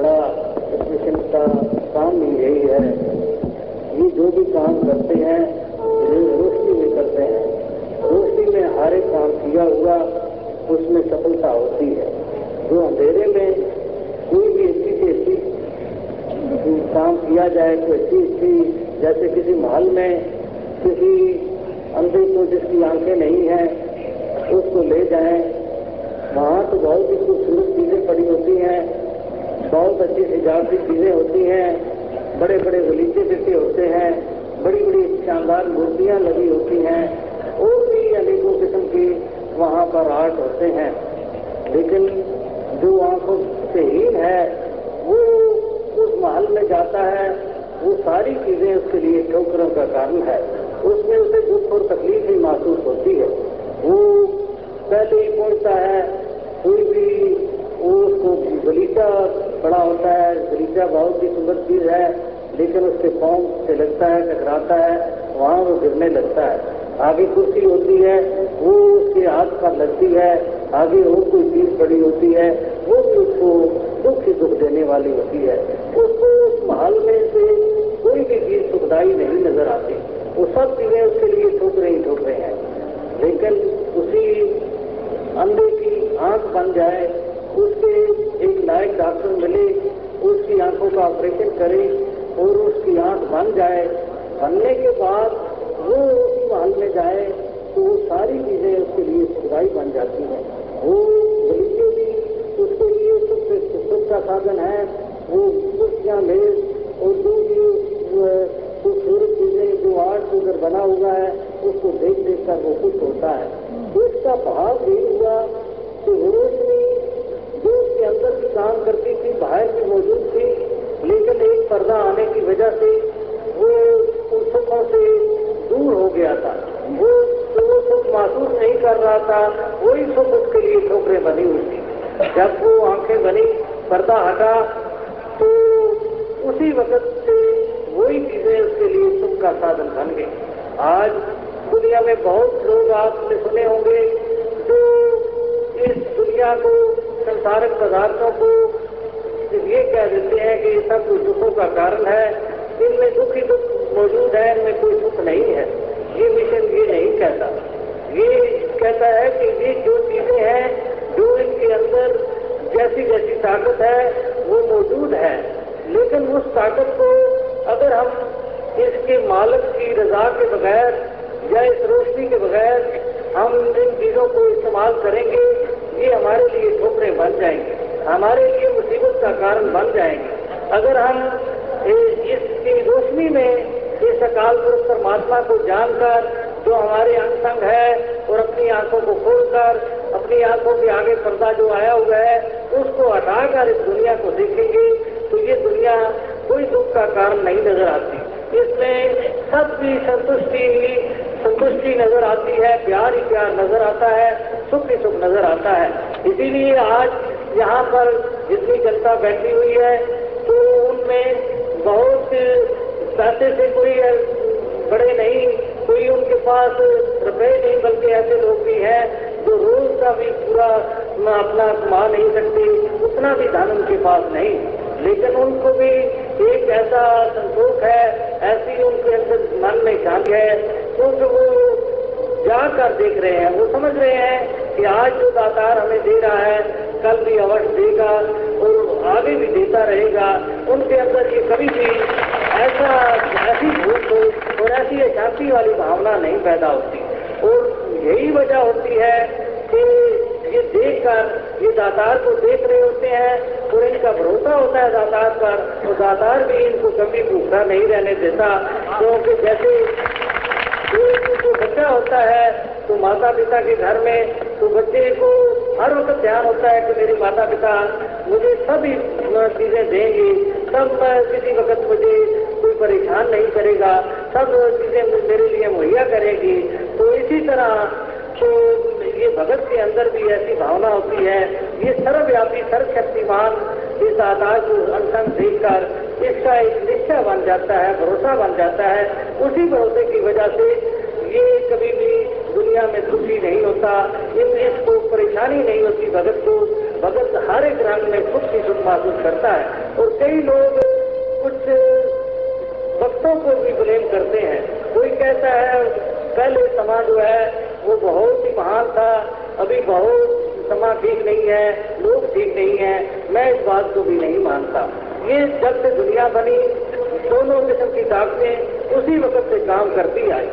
बड़ा इस का काम ही यही है। ये जो भी काम करते हैं रोशनी में करते हैं। रोशनी में हर एक काम किया हुआ, उसमें सफलता होती है। जो अंधेरे में कोई भी अच्छी से काम किया जाए तो अच्छी अच्छी जैसे किसी महल में किसी अंधे को जिसकी आँखें नहीं हैं, उसको ले जाएँ। वहाँ तो बहुत ही खूबसूरत चीज़ें पड़ी होती हैं बहुत अच्छी चीज़ें होती हैं बड़े बड़े गलीचे बिके होते हैं बड़ी बड़ी शानदार मूर्तियाँ लगी होती हैं, और भी अनेकों किस्म की वहाँ पर आर्ट होते हैं। लेकिन जो आँखों से हीन है, वो उस महल में जाता है, वो सारी चीज़ें उसके लिए ठोकरों का कारण है। उसमें उसे दुख और तकलीफ़ ही महसूस होती है। वो पहले ही पहुँचता है कोई भी वो उसको गलीचा बड़ा होता है बहुत ही सुंदर चीज़ है, लेकिन उसके पाँव से लगता है, टकराता है, वहाँ वो गिरने लगता है। आगे कुर्सी होती है, वो उसके हाथ पर लगती है, आगे और कोई चीज़ पड़ी होती है, वो भी उसको दुख ही दुख देने वाली होती है। उसको उस महल में से कोई भी चीज़ सुखदाई नहीं नज़र आती। वो सब चीज़ें उसके लिए ठोकरे ही ठोकरे हैं। लेकिन उसी अंधे की आँख बन जाए, उसके एक लायक डॉक्टर मिले उसकी आँखों का ऑपरेशन करे और उसकी आँख बन जाए। बनने के बाद वो उसी महल में जाए तो वो सारी चीज़ें उसके लिए सुखदाई बन जाती है। वो गलीचे भी उसके लिए सुख सुख का साधन है। वो कुर्सियाँ मेज और जो भी खूबसूरत चीज़ें जो आर्ट उधर बना हुआ है, उसको देख देख कर वो खुश होता है। इसका भाव यही हुआ कि रोशनी उसके अंदर की काम करती थी, बाहर की मौजूद थी, लेकिन एक पर्दा आने की वजह से वो सुखों से दूर हो गया था। वो वो सुख महसूस नहीं कर रहा था वही सुख उसके लिए ठोकरें बनी हुई थी। जब वो आँखें बनी, पर्दा हटा तो उसी वक्त से वही चीज़ें उसके लिए सुख का साधन बन गई। आज दुनिया में बहुत लोग आपने सुने होंगे, जो इस दुनिया को संसारिक पदार्थों को ये कह देते हैं कि ये सब कुछ दुखों का कारण है। इनमें दुख ही दुख मौजूद है, इनमें कोई सुख नहीं है। ये मिशन ये नहीं कहता। ये कहता है कि ये जो चीज़ें हैं, जो इनके अंदर जैसी जैसी ताकत है, वो मौजूद है। लेकिन उस ताकत को अगर हम इसके मालक की रजा के बगैर या इस रोशनी के बगैर हम इन चीज़ों को इस्तेमाल करेंगे ये हमारे लिए ठोकरे बन जाएँगे। हमारे लिए मुसीबत का कारण बन जाएँगे। अगर हम इसकी रोशनी में इस अकाल पुरुष परमात्मा को जानकर, जो हमारे अंग संग है और अपनी आँखों को खोलकर, अपनी आँखों के आगे पर्दा जो आया हुआ है, उसको हटाकर इस दुनिया को देखेंगे तो ये दुनिया कोई दुख का कारण नहीं नज़र आती। इसमें सबकी संतुष्टि ही संतुष्टि नज़र आती है, प्यार ही प्यार नज़र आता है सुख ही सुख नज़र आता है। इसीलिए आज यहाँ पर जितनी जनता बैठी हुई है तो उनमें बहुत पैसे से कोई बड़े नहीं, कोई उनके पास रुपए नहीं, बल्कि ऐसे लोग भी हैं जो रोज का भी पूरा अपना कमा नहीं सकते, उतना भी धन उनके पास नहीं। लेकिन उनको भी एक ऐसा संतोष है, ऐसी उनके अंदर मन में शांति है क्योंकि वो जाकर देख रहे हैं, वो समझ रहे हैं कि आज जो दातार हमें दे रहा है, कल भी अवश्य देगा और आगे भी देता रहेगा। उनके अंदर ये कभी भी ऐसा ऐसी भूख और ऐसी अशांति वाली भावना नहीं पैदा होती। और यही वजह होती है कि ये देखकर, ये दातार को देख रहे होते हैं और इनका भरोसा होता है दातार पर तो दातार भी इनको कभी भूखा नहीं रहने देता। क्योंकि जैसे जो बच्चा होता है तो माता पिता के घर में तो बच्चे को हर वक्त ध्यान होता है कि मेरे माता पिता मुझे सभी चीज़ें देंगे। सब किसी वक्त मुझे कोई परेशान नहीं करेगा। सब चीज़ें मेरे लिए मुहैया करेगी। तो इसी तरह तो ये भगत के अंदर भी ऐसी भावना होती है, ये सर्वव्यापी, सर्वशक्तिमान इस आधार को अनसन देखकर इसका एक निश्चय बन जाता है, भरोसा बन जाता है। उसी भरोसे की वजह से ये कभी भी दुनिया में दुखी नहीं होता इन इसको परेशानी नहीं होती। भगत को, भगत हर एक रंग में खुद की सुख महसूस करता है। और कई लोग कुछ भक्तों को भी ब्लेम करते हैं। कोई कहता है, पहले समाज जो है, वो बहुत ही महान था, अभी बहुत समाज ठीक नहीं है, लोग ठीक नहीं है। मैं इस बात को भी नहीं मानता। ये जब से दुनिया बनी, दोनों किस्म की ताकतें उसी वक्त से काम करती आई।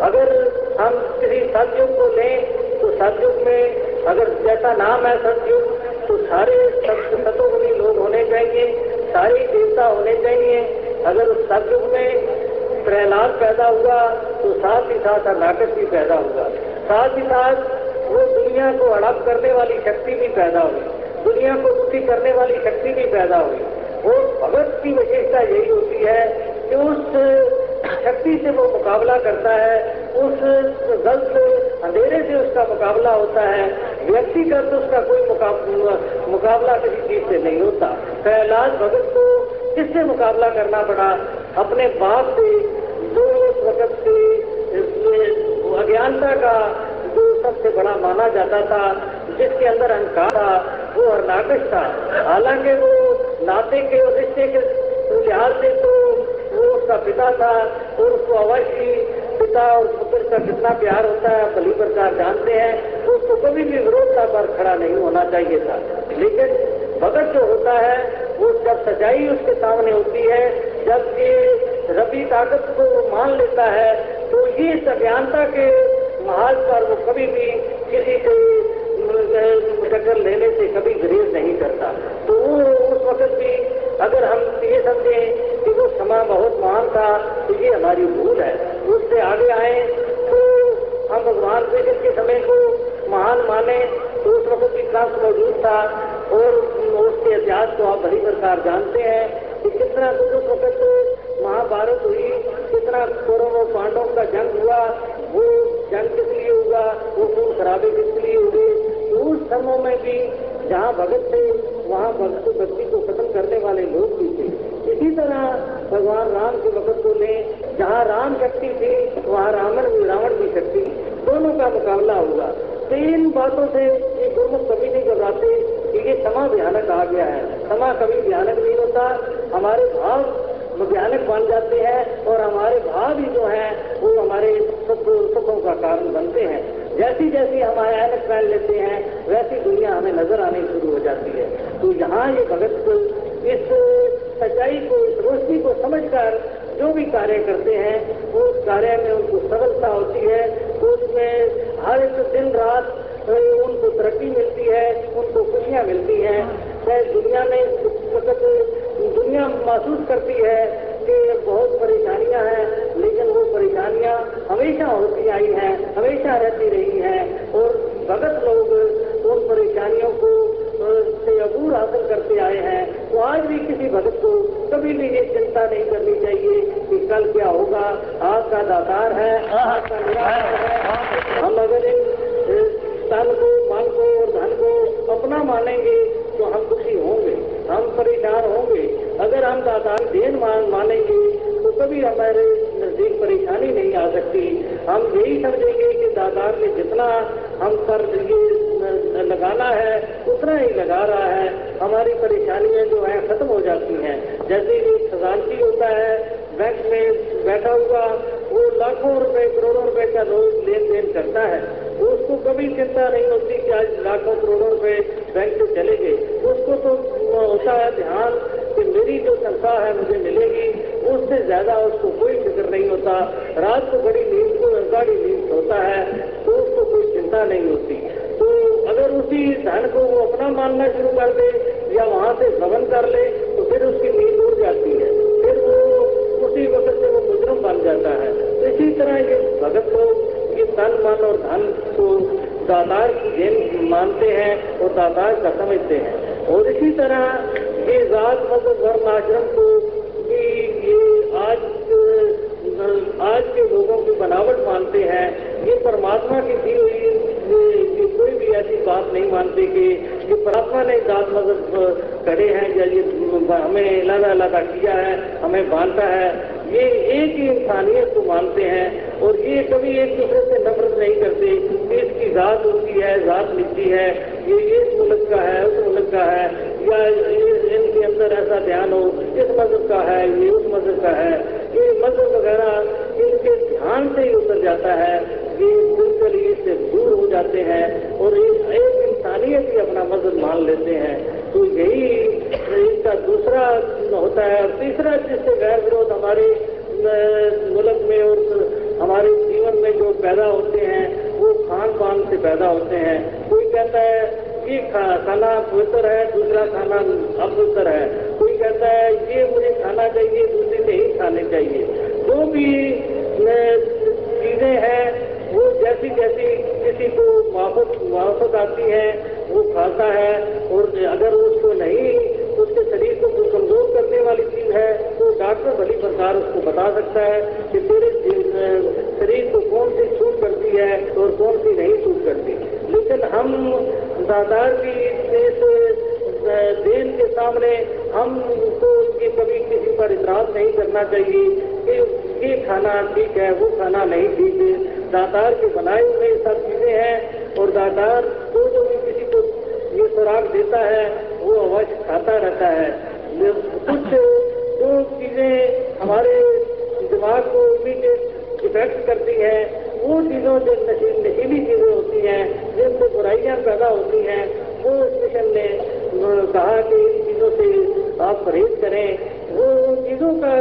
अगर हम किसी सतयुग को लें तो सतयुग में अगर जैसा नाम है सतयुग तो सारे सतोगुणी लोग होने चाहिए, सारे देवता होने चाहिए। अगर उस सतयुग में प्रहलाद पैदा हुआ तो साथ ही साथ नाटक भी पैदा हुआ। साथ ही साथ वो दुनिया को हड़प करने वाली शक्ति भी पैदा हुई। दुनिया को दुखी करने वाली शक्ति भी पैदा हुई। वो भगत की विशेषता यही होती है कि उस शक्ति से वो मुकाबला करता है उस गलत अंधेरे से उसका मुकाबला होता है, व्यक्तिगत उसका कोई मुकाबला किसी चीज़ से नहीं होता। कैलाश भगत को किससे मुकाबला करना पड़ा? अपने बाप से जो उस वक्त से अज्ञानता का जो सबसे बड़ा माना जाता था, जिसके अंदर अहंकार था, वो हरनाकश था। हालाँकि वो नाते के और रिश्ते के लिहाज से तो वो उसका पिता था और उसको अवश्य पिता और पुत्र का कितना प्यार होता है भली प्रकार जानते हैं तो उसको कभी भी विरोधता पर खड़ा नहीं होना चाहिए था। लेकिन भगत जो होता है, वो जब सच्चाई उसके सामने होती है जब ये रबी ताकत को वो मान लेता है तो ये अज्ञानता के महाज पर वो कभी भी किसी से टक्कर लेने से कभी ग्रेज नहीं करता। तो वो उस वक्त भी अगर हम ये समझें कि वो समा बहुत महान था तो ये हमारी भूल है। उससे आगे आए तो हम भगवान से के समय को महान माने तो उस वक्त भी कंस मौजूद था और उसके इतिहास को आप बड़ी प्रकार जानते हैं कि कितना कुछ उस वक्त महाभारत हुई, कितना कौरवों पांडवों का जंग हुआ, वो जंग किस लिए हुआ, वो खून खराबे किस लिए हुए तो उस समय में भी जहाँ भगत थे, वहाँ भक्त भक्ति को खत्म करने वाले लोग भी थे। इसी तरह भगवान राम के वक्त को ले जहाँ राम शक्ति थी, वहाँ रावण रावण की शक्ति, दोनों का मुकाबला होगा तो इन बातों से ये गुरुमुख कभी नहीं घबराते कि ये समा भयानक आ गया है। समा कभी भयानक नहीं होता। हमारे भाव भयानक बन जाते हैं और हमारे भाव ही जो है, वो हमारे सुख, सुखों का कारण बनते हैं। जैसी जैसी हम आयानक पहन लेते हैं, वैसी दुनिया हमें नज़र आनी शुरू हो जाती है। तो यहाँ ये भगत इस सच्चाई को, इस रोशनी को समझकर जो भी कार्य करते हैं, उस कार्य में उनको सफलता होती है। उसमें हर एक दिन रात उनको तरक्की मिलती है, उनको खुशियाँ मिलती हैं। चाहे दुनिया में मतलब दुनिया महसूस करती है कि बहुत परेशानियाँ हैं, लेकिन वो परेशानियाँ हमेशा होती आई हैं, हमेशा रहती रही हैं। और भगत लोग उन परेशानियों को से अबूर हासिल करते आए हैं। तो आज भी किसी भगत को कभी भी ये चिंता नहीं करनी चाहिए कि कल क्या होगा। आज का दातार है हम अगर तन को, मन को और धन को अपना मानेंगे तो हम खुशी होंगे, हम परेशान होंगे। अगर हम दातार देन मान, मानेंगे तो कभी हमारे नज़दीक परेशानी नहीं आ सकती। हम यही समझेंगे कि दातार ने जितना हम पर ये लगाना है, उतना ही लगा रहा है। हमारी परेशानियाँ जो है, खत्म हो जाती हैं। जैसे एक खजानची होता है, बैंक में बैठा हुआ, वो लाखों रुपए, करोड़ों रुपए का रोज लेन देन करता है। उसको कभी चिंता नहीं होती कि आज लाखों, करोड़ों रुपए बैंक से चले गए। उसको तो होता है ध्यान कि मेरी जो तनख्वाह है, मुझे मिलेगी। उससे ज़्यादा उसको कोई फ़िक्र नहीं होता। रात को बड़ी नींद को गाड़ी नींद होता है। तो उसको कोई चिंता नहीं होती। उसी धन को वो अपना मानना शुरू कर दे या वहाँ से भवन कर ले तो फिर उसकी नींद उड़ जाती है। फिर वो उसी वक्त से वो मुजरम बन जाता है। इसी तरह ये भगत लोग, ये तन, मन और धन को दातार की जेल मानते हैं और दातार का समझते हैं। और इसी तरह ये जात मतलब वर्ण आश्रम को ये आज आज के लोगों की बनावट मानते हैं। ये परमात्मा की दी हुई कोई ऐसी बात नहीं मानते कि ये परमात्मा ने जात मज़हब करे हैं, या ये हमें अलादा अलादा किया है, हमें बांधता है, ये एक ही इंसानियत को मानते हैं, और ये कभी एक दूसरे से नफरत नहीं करते। इसकी जात ऊँची है, जात लिखती है, ये इस मुल्क का है, उस मुल्क का है, या इनके अंदर ऐसा ध्यान हो, इस मज़हब का है, ये उस मज़हब का है। ये मज़हब वगैरह इनके ध्यान से ही उतर जाता है। ये बिल्कुल इससे दूर हो जाते हैं और एक एक इंसानियत ही अपना मज़हब मान लेते हैं। तो यही इसका दूसरा होता है और तीसरा जिससे गैर विरोध हमारे मुल्क में और हमारे जीवन में जो पैदा होते हैं, वो खान पान से पैदा होते हैं। कोई कहता है ये खाना पवित्र है, दूसरा खाना अपवित्र है। कोई कहता है ये मुझे खाना चाहिए, दूसरे से ही खाने चाहिए। जो भी चीज़ें हैं जैसी जैसी किसी को माफत आती है, वो खाता है और अगर उसको नहीं, उसके शरीर को कोई कमज़ोर करने वाली चीज़ है तो डॉक्टर भली प्रकार उसको बता सकता है कि तेरे शरीर को कौन सी छूट करती है और कौन सी नहीं छूट करती। लेकिन हम दादार की इस देन के सामने हमको ये कभी किसी पर इतराज नहीं करना चाहिए कि ये खाना ठीक है, वो खाना नहीं ठीक है। दातार के बनाए हुए सब चीज़ें हैं और दातार तो जो भी किसी को ये सुराग देता है, वो अवश्य खाता रहता है। कुछ जो चीज़ें हमारे दिमाग को इमीडिएट इफ़ेक्ट करती है, वो चीज़ों जो नशीली चीज़ें होती हैं, जिनसे बुराइयाँ पैदा होती हैं, वो मिशन ने कहा कि इन चीज़ों से आप परहेज करें। वो चीज़ों का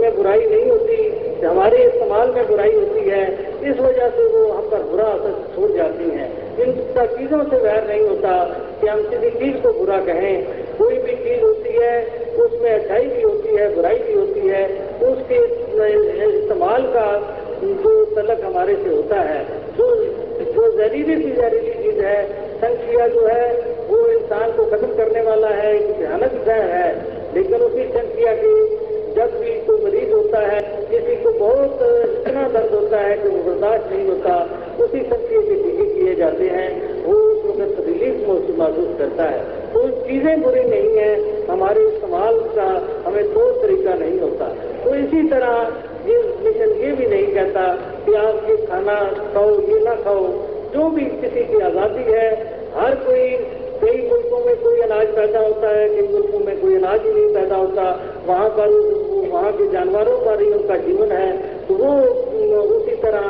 में बुराई नहीं होती, हमारे इस्तेमाल में बुराई होती है। इस वजह से वो हम पर बुरा असर छोड़ जाती हैं। इन चीज़ों से वैर नहीं होता कि हम किसी चीज़ को बुरा कहें। कोई भी चीज़ होती है, उसमें अच्छाई भी होती है, बुराई भी होती है, उसके इस्तेमाल का जो तलक हमारे से होता है, जो जो जहरीली सी जहरीली चीज़ है, संख्या जो है, वो इंसान को खत्म करने वाला है भयानक जहर है। लेकिन उसी संख्या की जब भी कोई मरीज़ होता है किसी को बहुत इतना दर्द होता है कि वो बर्दाश्त नहीं होता, उसी संख्या के टीके किए जाते हैं। वो उस वक्त रिलीफ महसूस करता है। तो चीज़ें बुरी नहीं है, हमारे इस्तेमाल का हमें तो तरीका नहीं होता। तो इसी तरह ये मिशन ये भी नहीं कहता कि आप ये खाना खाओ, ये ना खाओ। जो भी किसी की आज़ादी है, हर कोई, कई मुल्कों में कोई अनाज पैदा होता है, कई मुल्कों में कोई अनाज ही नहीं पैदा होता। वहाँ पर, वहाँ के जानवरों का ही उनका जीवन है तो वो, उसी तरह,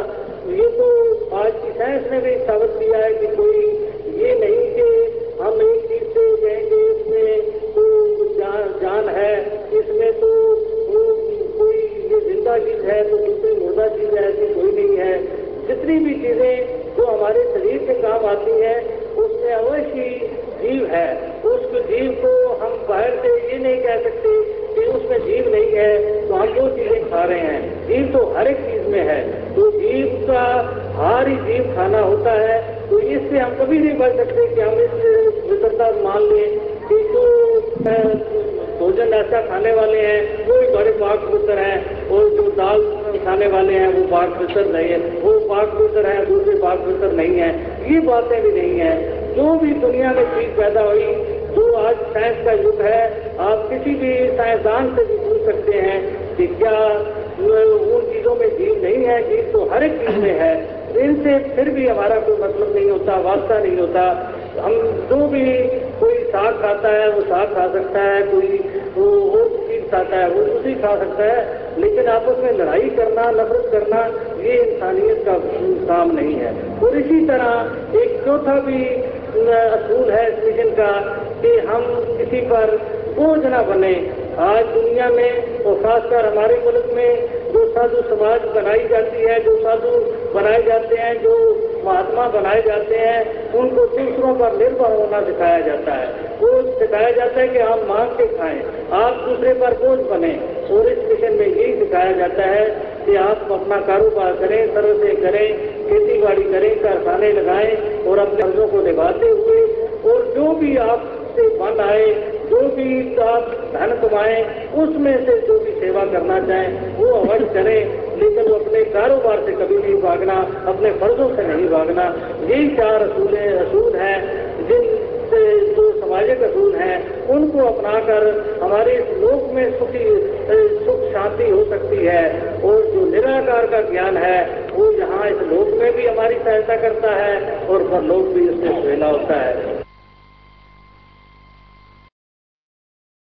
ये तो आज की साइंस ने भी साबित किया है कि कोई ये नहीं कि हम एक चीज़ से कहेंगे इसमें तो जान, जान है इसमें तो कोई ये ज़िंदा चीज़ है तो दूसरी मुर्दा चीज़ है ऐसी कोई नहीं है जितनी भी चीज़ें जो हमारे शरीर के काम आती है उसमें अवश्य जीव है उस जीव को हम बाहर से ये नहीं कह सकते कि उसमें जीव नहीं है तो हम जो चीज़ें खा रहे हैं जीव तो हर एक चीज़ में है तो जीव का ही जीव खाना होता है तो इससे हम कभी नहीं बच सकते कि हम इस वितरता मान लें कि जो भोजन ऐसा खाने वाले हैं, वो भी बड़े पाक पुत्र हैं, और जो दाल खाने वाले हैं, वो पाक पुत्र नहीं है, वो पाक पुत्र है, दूसरे पाक पुत्र नहीं है, ये बातें भी नहीं है। जो भी दुनिया में चीज़ पैदा हुई, जो आज साइंस का युग है, आप किसी भी साइंसदान से भी पूछ सकते हैं कि क्या उन चीज़ों में जीव नहीं है, जीव तो हर एक चीज़ में है। इनसे फिर भी हमारा कोई मतलब नहीं होता, वास्ता नहीं होता। हम जो भी कोई साग खाता है, वो साग खा सकता है, कोई वो और चीज़ खाता है, वो उसी खा सकता है। लेकिन आपस में लड़ाई करना, नफरत करना, ये इंसानियत का काम नहीं है। और इसी तरह एक चौथा भी असूल है इस मिशन का कि हम किसी पर बोझ ना बने। आज दुनिया में और खासकर हमारे मुल्क में साधु समाज बनाई जाती है, जो साधु बनाए जाते हैं, जो महात्मा बनाए जाते हैं, उनको दूसरों पर निर्भर होना सिखाया जाता है। वो सिखाया जाता है कि आप मांग के खाएँ, आप दूसरे पर बोझ बने। और इस मिशन में यही सिखाया जाता है कि आप अपना कारोबार करें सर्व करें खेती बाड़ी करें, कारखाने लगाएँ और अपने कर्जों को निभाते हुए और जो भी आपसे बन आए, जो भी आप धन कमाएँ, उसमें से जो भी सेवा करना चाहें वो करें, लेकिन वो अपने कारोबार से कभी नहीं भागना, अपने फर्जों से नहीं भागना। यही चार असूल असूल हैं जिन से जो सामाजिक असूल हैं, उनको अपनाकर हमारे इस लोक में सुखी सुख शांति हो सकती है। और जो निराकार का ज्ञान है, वो यहाँ इस लोक में भी हमारी सहायता करता है, और पर लोक भी उससे सुहेला होता है।